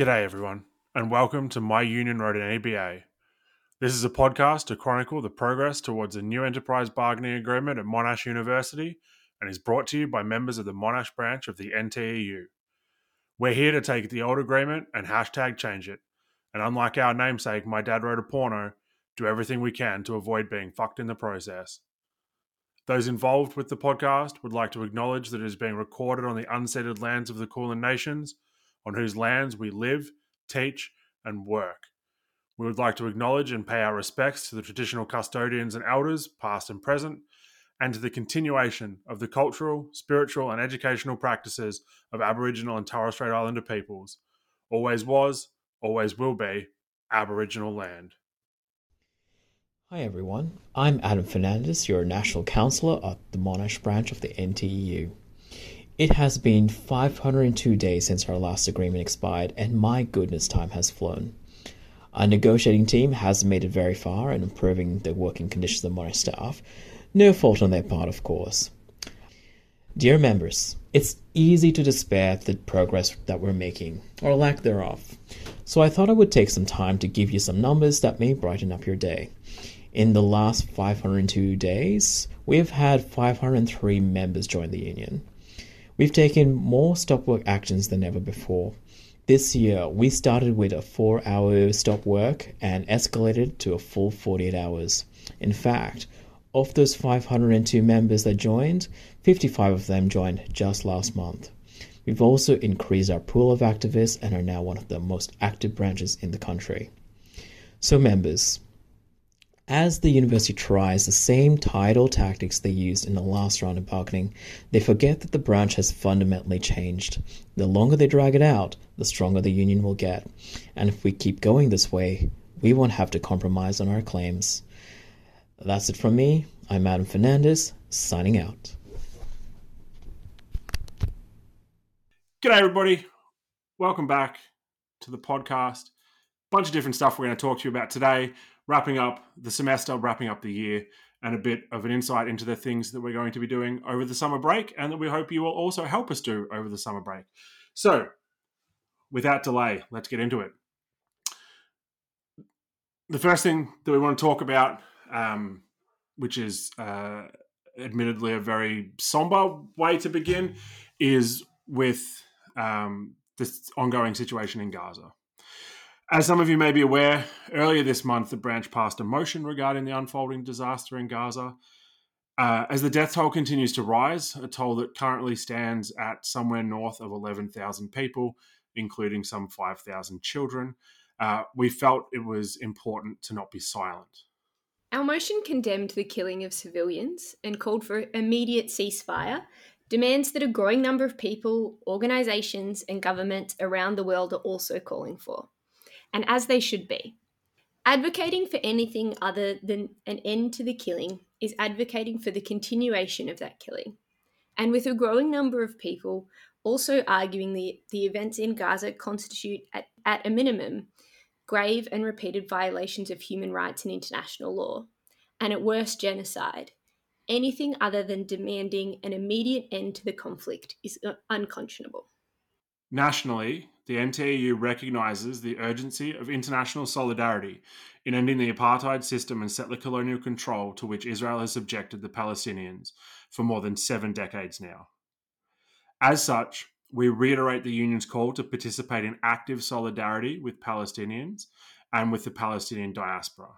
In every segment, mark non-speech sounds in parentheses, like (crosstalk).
G'day, everyone, and welcome to My Union Wrote an EBA. This is a podcast to chronicle the progress towards a new enterprise bargaining agreement at Monash University and is brought to you by members of the Monash branch of the NTEU. We're here to take the old agreement and hashtag change it, and unlike our namesake, My Dad Wrote a Porno, do everything we can to avoid being fucked in the process. Those involved with the podcast would like to acknowledge that it is being recorded on the unceded lands of the Kulin Nations, on whose lands we live, teach, and work. We would like to acknowledge and pay our respects to the traditional custodians and elders, past and present, and to the continuation of the cultural, spiritual, and educational practices of Aboriginal and Torres Strait Islander peoples. Always was, always will be, Aboriginal land. Hi everyone, I'm Adam Fernandez, your National Councillor at the Monash branch of the NTEU. It has been 502 days since our last agreement expired, and my goodness, time has flown. Our negotiating team has made it very far in improving the working conditions of Monash staff. No fault on their part, of course. Dear members, it's easy to despair at the progress that we're making, or lack thereof. So I thought I would take some time to give you some numbers that may brighten up your day. In the last 502 days, we have had 503 members join the union. We've taken more stop work actions than ever before. This year, we started with a four hour stop work and escalated to a full 48 hours. In fact, of those 502 members that joined, 55 of them joined just last month. We've also increased our pool of activists and are now one of the most active branches in the country. So, members, as the university tries the same tidal tactics they used in the last round of bargaining, they forget that the branch has fundamentally changed. The longer they drag it out, the stronger the union will get. And if we keep going this way, we won't have to compromise on our claims. That's it from me. I'm Adam Fernandez, signing out. G'day, everybody. Welcome back to the podcast. Bunch of different stuff we're going to talk to you about today wrapping up the semester, wrapping up the year, and a bit of an insight into the things that we're going to be doing over the summer break and that we hope you will also help us do over the summer break. So, without delay, let's get into it. The first thing that we want to talk about, um, which is uh, admittedly a very somber way to begin, is with um, this ongoing situation in Gaza. As some of you may be aware, earlier this month, the branch passed a motion regarding the unfolding disaster in Gaza. Uh, as the death toll continues to rise, a toll that currently stands at somewhere north of 11,000 people, including some 5,000 children, uh, we felt it was important to not be silent. Our motion condemned the killing of civilians and called for immediate ceasefire, demands that a growing number of people, organisations, and governments around the world are also calling for and as they should be. Advocating for anything other than an end to the killing is advocating for the continuation of that killing. And with a growing number of people also arguing the, the events in Gaza constitute, at, at a minimum, grave and repeated violations of human rights and international law, and at worst, genocide. Anything other than demanding an immediate end to the conflict is uh, unconscionable. Nationally, the NTEU recognises the urgency of international solidarity in ending the apartheid system and settler colonial control to which Israel has subjected the Palestinians for more than seven decades now. As such, we reiterate the Union's call to participate in active solidarity with Palestinians and with the Palestinian diaspora.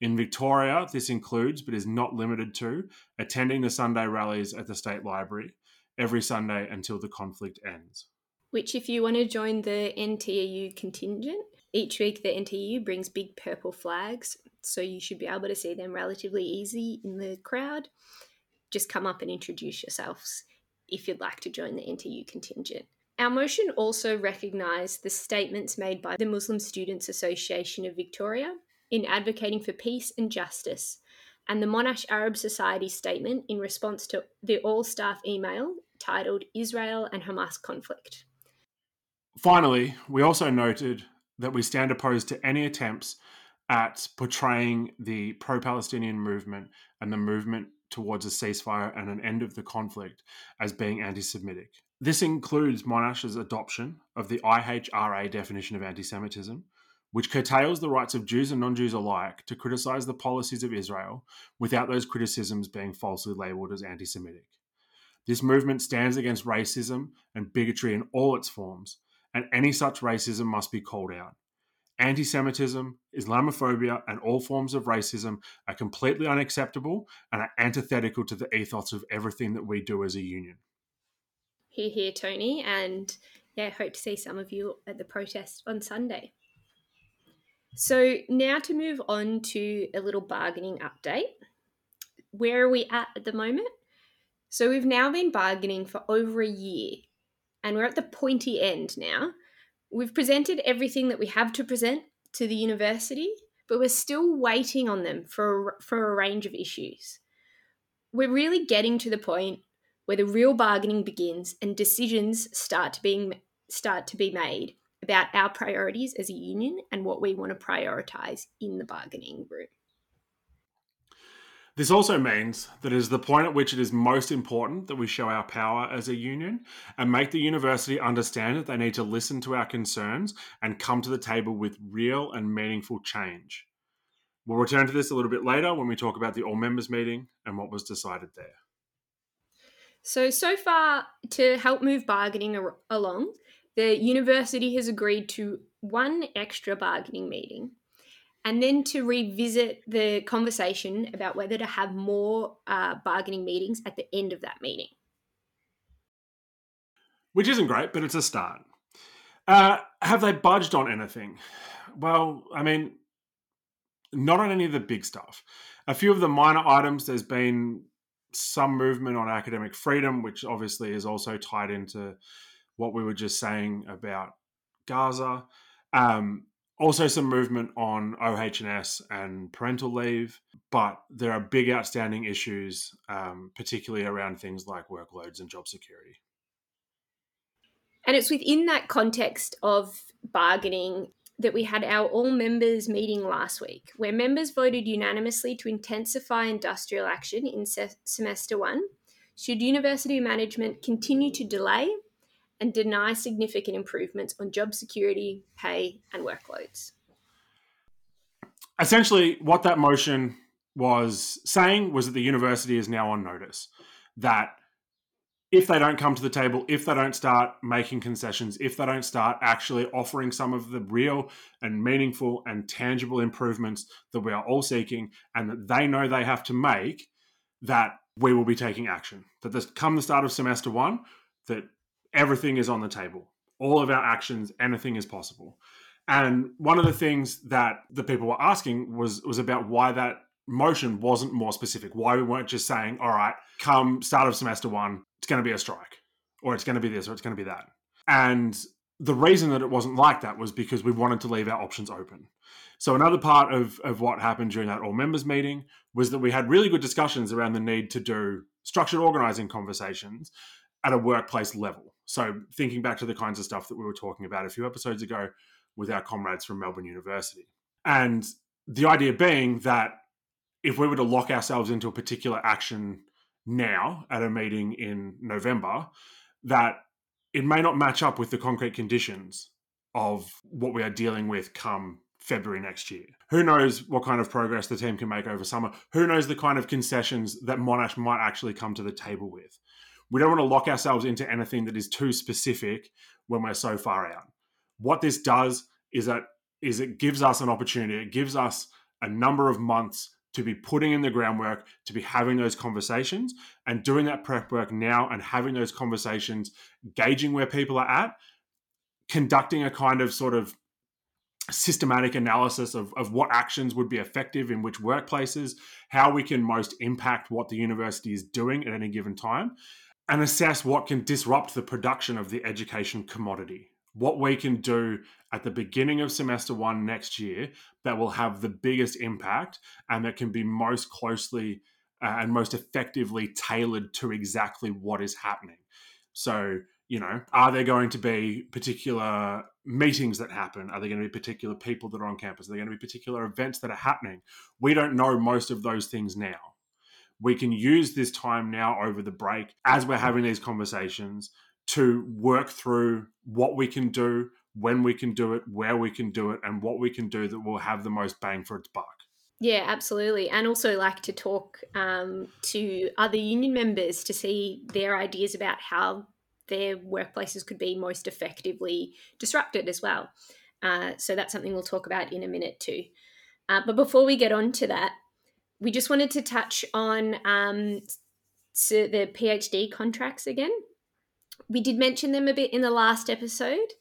In Victoria, this includes, but is not limited to, attending the Sunday rallies at the State Library every Sunday until the conflict ends which, if you want to join the NTEU contingent, each week the NTEU brings big purple flags, so you should be able to see them relatively easy in the crowd. Just come up and introduce yourselves if you'd like to join the NTEU contingent. Our motion also recognised the statements made by the Muslim Students Association of Victoria in advocating for peace and justice, and the Monash Arab Society statement in response to the all staff email titled Israel and Hamas Conflict. Finally, we also noted that we stand opposed to any attempts at portraying the pro Palestinian movement and the movement towards a ceasefire and an end of the conflict as being anti Semitic. This includes Monash's adoption of the IHRA definition of anti Semitism, which curtails the rights of Jews and non Jews alike to criticize the policies of Israel without those criticisms being falsely labeled as anti Semitic. This movement stands against racism and bigotry in all its forms, and any such racism must be called out. Anti Semitism, Islamophobia, and all forms of racism are completely unacceptable and are antithetical to the ethos of everything that we do as a union. Hear, hear, Tony, and yeah, hope to see some of you at the protest on Sunday. So, now to move on to a little bargaining update. Where are we at at the moment? So, we've now been bargaining for over a year, and we're at the pointy end now. We've presented everything that we have to present to the university, but we're still waiting on them for, for a range of issues. We're really getting to the point where the real bargaining begins and decisions start to being start to be made about our priorities as a union and what we want to prioritize in the bargaining room. This also means that it is the point at which it is most important that we show our power as a union and make the university understand that they need to listen to our concerns and come to the table with real and meaningful change. We'll return to this a little bit later when we talk about the all members meeting and what was decided there. So, so far, to help move bargaining along, the university has agreed to one extra bargaining meeting and then to revisit the conversation about whether to have more uh, bargaining meetings at the end of that meeting. Which isn't great, but it's a start. Uh, have they budged on anything? Well, I mean, not on any of the big stuff. A few of the minor items, there's been some movement on academic freedom, which obviously is also tied into what we were just saying about Gaza. Um, also, some movement on OH&S and parental leave, but there are big outstanding issues, um, particularly around things like workloads and job security. And it's within that context of bargaining that we had our all members meeting last week, where members voted unanimously to intensify industrial action in se- semester one. Should university management continue to delay and deny significant improvements on job security, pay, and workloads. Essentially, what that motion was saying was that the university is now on notice that if they don't come to the table, if they don't start making concessions, if they don't start actually offering some of the real and meaningful and tangible improvements that we are all seeking and that they know they have to make, that we will be taking action. That this come the start of semester one, that everything is on the table. All of our actions, anything is possible. And one of the things that the people were asking was was about why that motion wasn't more specific. Why we weren't just saying, "All right, come start of semester one, it's going to be a strike, or it's going to be this, or it's going to be that." And the reason that it wasn't like that was because we wanted to leave our options open. So another part of, of what happened during that all members meeting was that we had really good discussions around the need to do structured organizing conversations at a workplace level. So, thinking back to the kinds of stuff that we were talking about a few episodes ago with our comrades from Melbourne University. And the idea being that if we were to lock ourselves into a particular action now at a meeting in November, that it may not match up with the concrete conditions of what we are dealing with come February next year. Who knows what kind of progress the team can make over summer? Who knows the kind of concessions that Monash might actually come to the table with? We don't want to lock ourselves into anything that is too specific when we're so far out. What this does is that is it gives us an opportunity. It gives us a number of months to be putting in the groundwork, to be having those conversations and doing that prep work now and having those conversations, gauging where people are at, conducting a kind of sort of systematic analysis of, of what actions would be effective in which workplaces, how we can most impact what the university is doing at any given time, and assess what can disrupt the production of the education commodity. What we can do at the beginning of semester one next year that will have the biggest impact and that can be most closely uh, and most effectively tailored to exactly what is happening. So, you know, are there going to be particular meetings that happen? Are there going to be particular people that are on campus? Are there going to be particular events that are happening? We don't know most of those things now we can use this time now over the break as we're having these conversations to work through what we can do, when we can do it, where we can do it, and what we can do that will have the most bang for its buck. Yeah, absolutely. And also like to talk um, to other union members to see their ideas about how their workplaces could be most effectively disrupted as well. Uh, so that's something we'll talk about in a minute too. Uh, but before we get on to that, we just wanted to touch on um, so the PhD contracts again. We did mention them a bit in the last episode,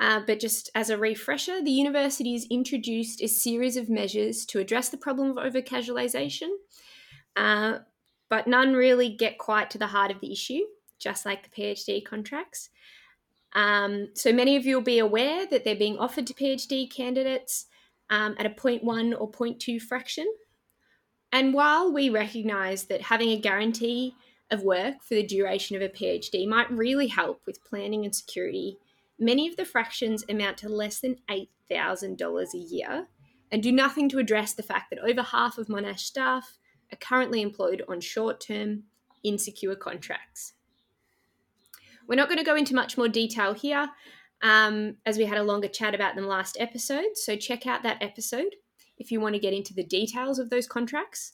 uh, but just as a refresher, the university has introduced a series of measures to address the problem of over casualisation, uh, but none really get quite to the heart of the issue, just like the PhD contracts. Um, so many of you will be aware that they're being offered to PhD candidates um, at a 0.1 or 0.2 fraction. And while we recognise that having a guarantee of work for the duration of a PhD might really help with planning and security, many of the fractions amount to less than $8,000 a year and do nothing to address the fact that over half of Monash staff are currently employed on short term, insecure contracts. We're not going to go into much more detail here um, as we had a longer chat about them last episode. So check out that episode if you want to get into the details of those contracts.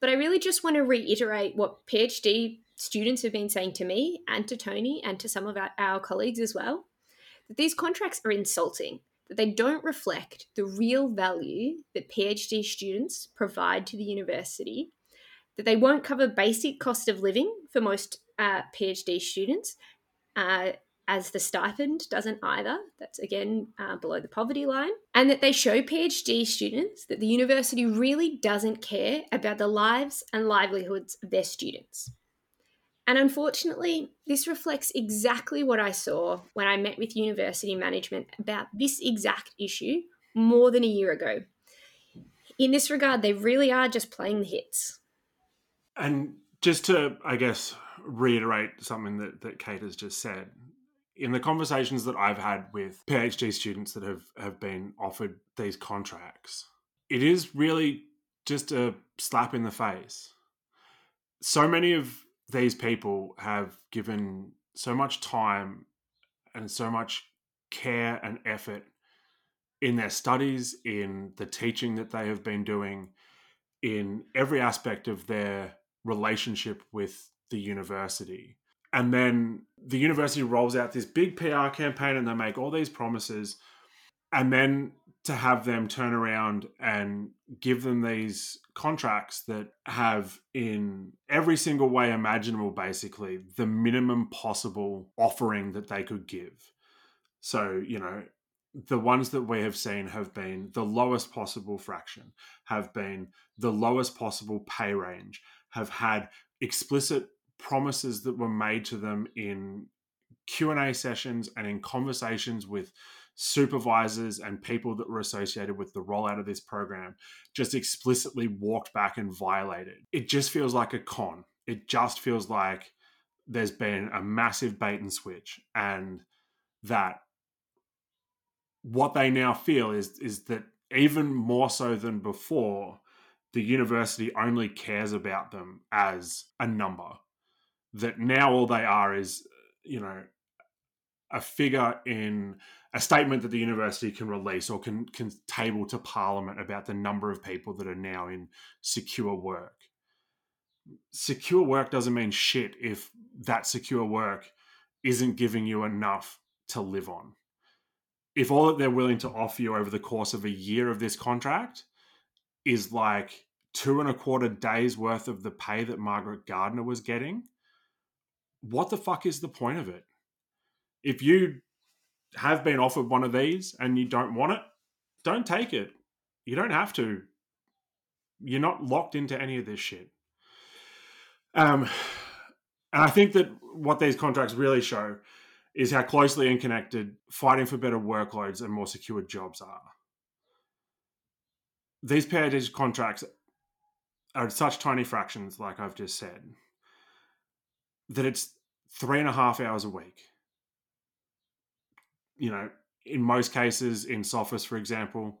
But I really just want to reiterate what PhD students have been saying to me and to Tony and to some of our, our colleagues as well that these contracts are insulting, that they don't reflect the real value that PhD students provide to the university, that they won't cover basic cost of living for most uh, PhD students, uh, as the stipend doesn't either. That's again uh, below the poverty line. And that they show PhD students that the university really doesn't care about the lives and livelihoods of their students. And unfortunately, this reflects exactly what I saw when I met with university management about this exact issue more than a year ago. In this regard, they really are just playing the hits. And just to, I guess, reiterate something that, that Kate has just said, in the conversations that I've had with PhD students that have, have been offered these contracts, it is really just a slap in the face. So many of these people have given so much time and so much care and effort in their studies, in the teaching that they have been doing, in every aspect of their relationship with the university. And then the university rolls out this big PR campaign and they make all these promises. And then to have them turn around and give them these contracts that have, in every single way imaginable, basically, the minimum possible offering that they could give. So, you know, the ones that we have seen have been the lowest possible fraction, have been the lowest possible pay range, have had explicit promises that were made to them in Q&A sessions and in conversations with supervisors and people that were associated with the rollout of this program just explicitly walked back and violated. It just feels like a con. It just feels like there's been a massive bait and switch and that what they now feel is is that even more so than before the university only cares about them as a number that now all they are is uh, you know a figure in a statement that the university can release or can can table to parliament about the number of people that are now in secure work. Secure work doesn't mean shit if that secure work isn't giving you enough to live on. If all that they're willing to offer you over the course of a year of this contract is like two and a quarter days worth of the pay that Margaret Gardner was getting, what the fuck is the point of it? If you have been offered one of these and you don't want it, don't take it. You don't have to. You're not locked into any of this shit. Um, and I think that what these contracts really show is how closely interconnected fighting for better workloads and more secure jobs are. These PhD contracts are such tiny fractions, like I've just said, that it's three and a half hours a week. You know, in most cases, in SOPHIS, for example,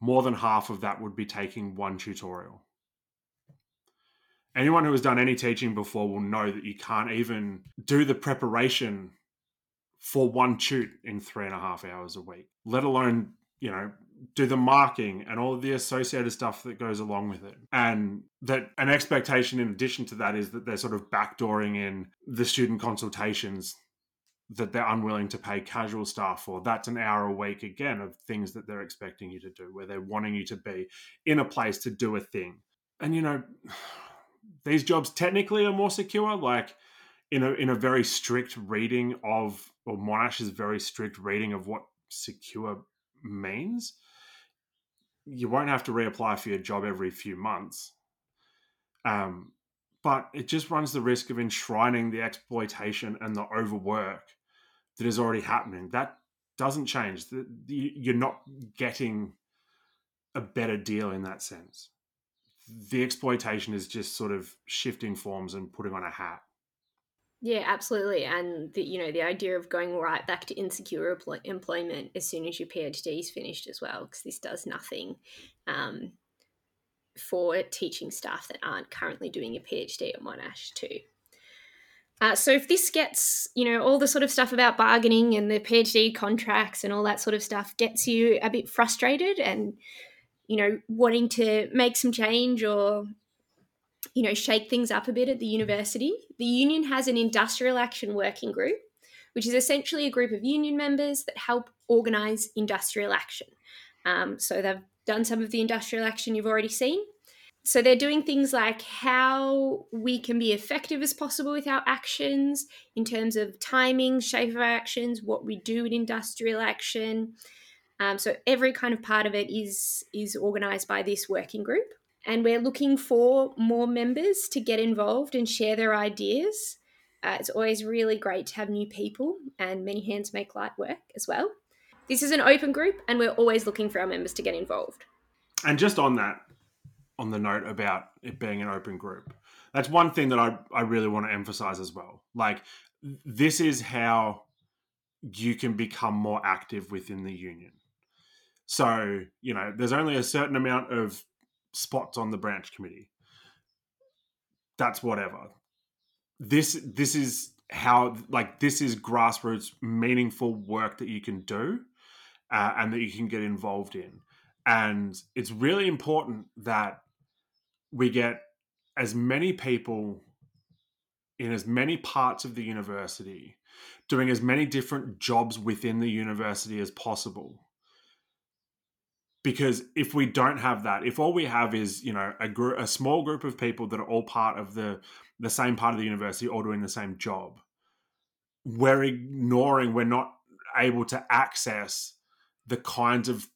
more than half of that would be taking one tutorial. anyone who has done any teaching before will know that you can't even do the preparation for one tute in three and a half hours a week, let alone, you know, do the marking and all the associated stuff that goes along with it. And that an expectation in addition to that is that they're sort of backdooring in the student consultations that they're unwilling to pay casual staff for. That's an hour a week again of things that they're expecting you to do, where they're wanting you to be in a place to do a thing. And you know, (sighs) these jobs technically are more secure, like in a in a very strict reading of or Monash's very strict reading of what secure means. You won't have to reapply for your job every few months. Um, but it just runs the risk of enshrining the exploitation and the overwork that is already happening. That doesn't change. You're not getting a better deal in that sense. The exploitation is just sort of shifting forms and putting on a hat. Yeah, absolutely. And the, you know, the idea of going right back to insecure employment as soon as your PhD is finished as well, because this does nothing um, for teaching staff that aren't currently doing a PhD at Monash too. Uh, so if this gets, you know, all the sort of stuff about bargaining and the PhD contracts and all that sort of stuff gets you a bit frustrated and, you know, wanting to make some change or, you know, shake things up a bit at the university, the union has an industrial action working group, which is essentially a group of union members that help organise industrial action. Um, so they've done some of the industrial action you've already seen. So they're doing things like how we can be effective as possible with our actions in terms of timing, shape of our actions, what we do in industrial action. Um, so every kind of part of it is is organised by this working group, and we're looking for more members to get involved and share their ideas. Uh, it's always really great to have new people, and many hands make light work as well. This is an open group, and we're always looking for our members to get involved. And just on that, on the note about it being an open group, that's one thing that I, I really want to emphasize as well. Like, this is how you can become more active within the union. So, you know, there's only a certain amount of spots on the branch committee. That's whatever. This this is how like this is grassroots meaningful work that you can do uh, and that you can get involved in. And it's really important that we get as many people in as many parts of the university doing as many different jobs within the university as possible because if we don't have that if all we have is you know a, gr- a small group of people that are all part of the the same part of the university all doing the same job we're ignoring we're not able to access the kinds of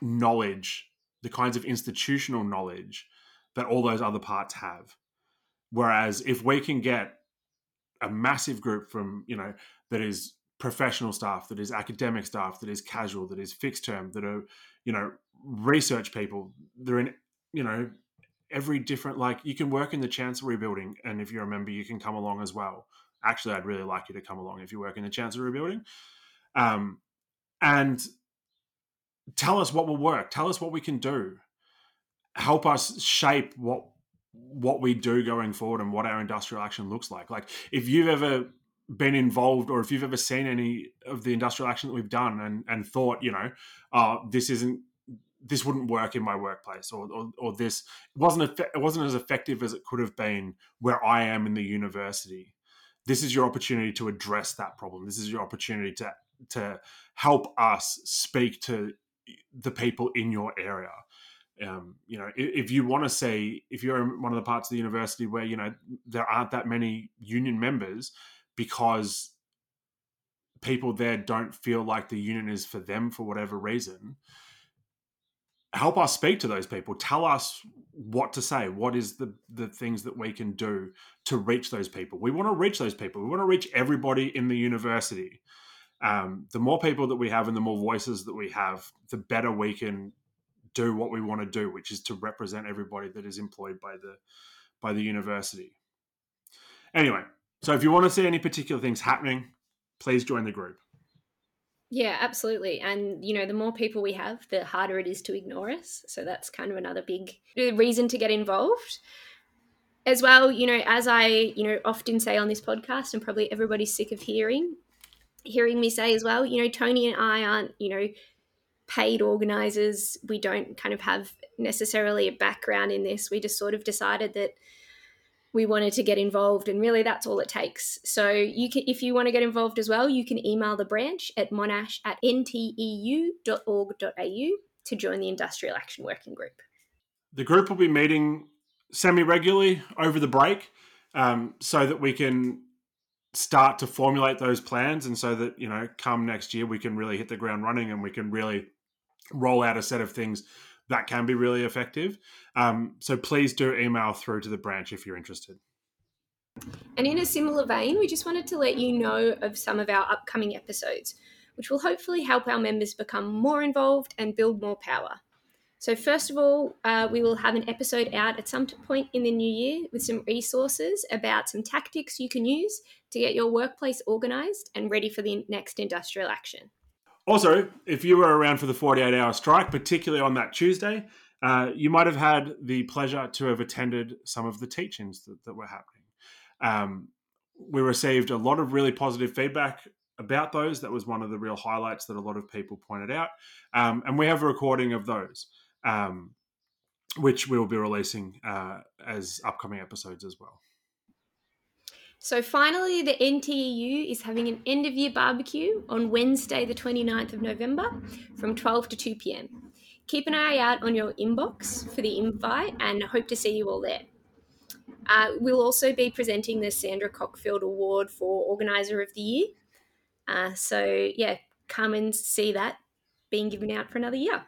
knowledge, the kinds of institutional knowledge that all those other parts have. Whereas if we can get a massive group from, you know, that is professional staff, that is academic staff, that is casual, that is fixed term, that are, you know, research people, they're in, you know, every different, like you can work in the Chancellery building. And if you're a member, you can come along as well. Actually, I'd really like you to come along if you work in the Chancellery building. Um, and tell us what will work tell us what we can do help us shape what what we do going forward and what our industrial action looks like like if you've ever been involved or if you've ever seen any of the industrial action that we've done and and thought you know uh, this isn't this wouldn't work in my workplace or, or, or this wasn't it wasn't as effective as it could have been where I am in the university this is your opportunity to address that problem this is your opportunity to to help us speak to the people in your area. Um, you know, if, if you want to say, if you're in one of the parts of the university where you know there aren't that many union members because people there don't feel like the union is for them for whatever reason, help us speak to those people. Tell us what to say. What is the the things that we can do to reach those people? We want to reach those people. We want to reach everybody in the university um, the more people that we have and the more voices that we have, the better we can do what we want to do, which is to represent everybody that is employed by the by the university. Anyway, so if you want to see any particular things happening, please join the group. Yeah, absolutely. And, you know, the more people we have, the harder it is to ignore us. So that's kind of another big uh, reason to get involved. as well, you know, as I, you know, often say on this podcast, and probably everybody's sick of hearing, hearing me say as well, you know, Tony and I aren't, you know, paid organizers. We don't kind of have necessarily a background in this. We just sort of decided that we wanted to get involved and really that's all it takes so you can if you want to get involved as well you can email the branch at monash at nteu.org.au to join the industrial action working group the group will be meeting semi-regularly over the break um, so that we can start to formulate those plans and so that you know come next year we can really hit the ground running and we can really roll out a set of things that can be really effective. Um, so please do email through to the branch if you're interested. And in a similar vein, we just wanted to let you know of some of our upcoming episodes, which will hopefully help our members become more involved and build more power. So, first of all, uh, we will have an episode out at some point in the new year with some resources about some tactics you can use to get your workplace organised and ready for the next industrial action. Also, if you were around for the 48 hour strike, particularly on that Tuesday, uh, you might have had the pleasure to have attended some of the teachings that, that were happening. Um, we received a lot of really positive feedback about those. That was one of the real highlights that a lot of people pointed out. Um, and we have a recording of those, um, which we will be releasing uh, as upcoming episodes as well. So finally, the NTEU is having an end of year barbecue on Wednesday, the 29th of November from 12 to 2 pm. Keep an eye out on your inbox for the invite and hope to see you all there. Uh, we'll also be presenting the Sandra Cockfield Award for Organiser of the Year. Uh, so, yeah, come and see that being given out for another year.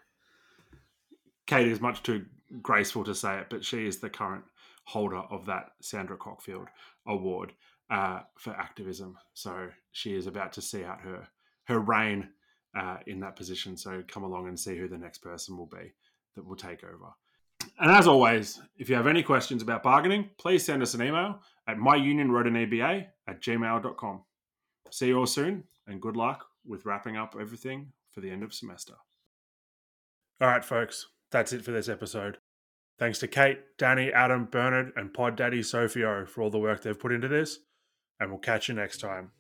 Kate is much too graceful to say it, but she is the current holder of that Sandra Cockfield Award uh, for activism. So she is about to see out her her reign uh, in that position. So come along and see who the next person will be that will take over. And as always, if you have any questions about bargaining, please send us an email at myunionwroteaneba at gmail.com. See you all soon and good luck with wrapping up everything for the end of semester. All right, folks, that's it for this episode. Thanks to Kate, Danny, Adam, Bernard, and Pod Daddy Sofio for all the work they've put into this, and we'll catch you next time.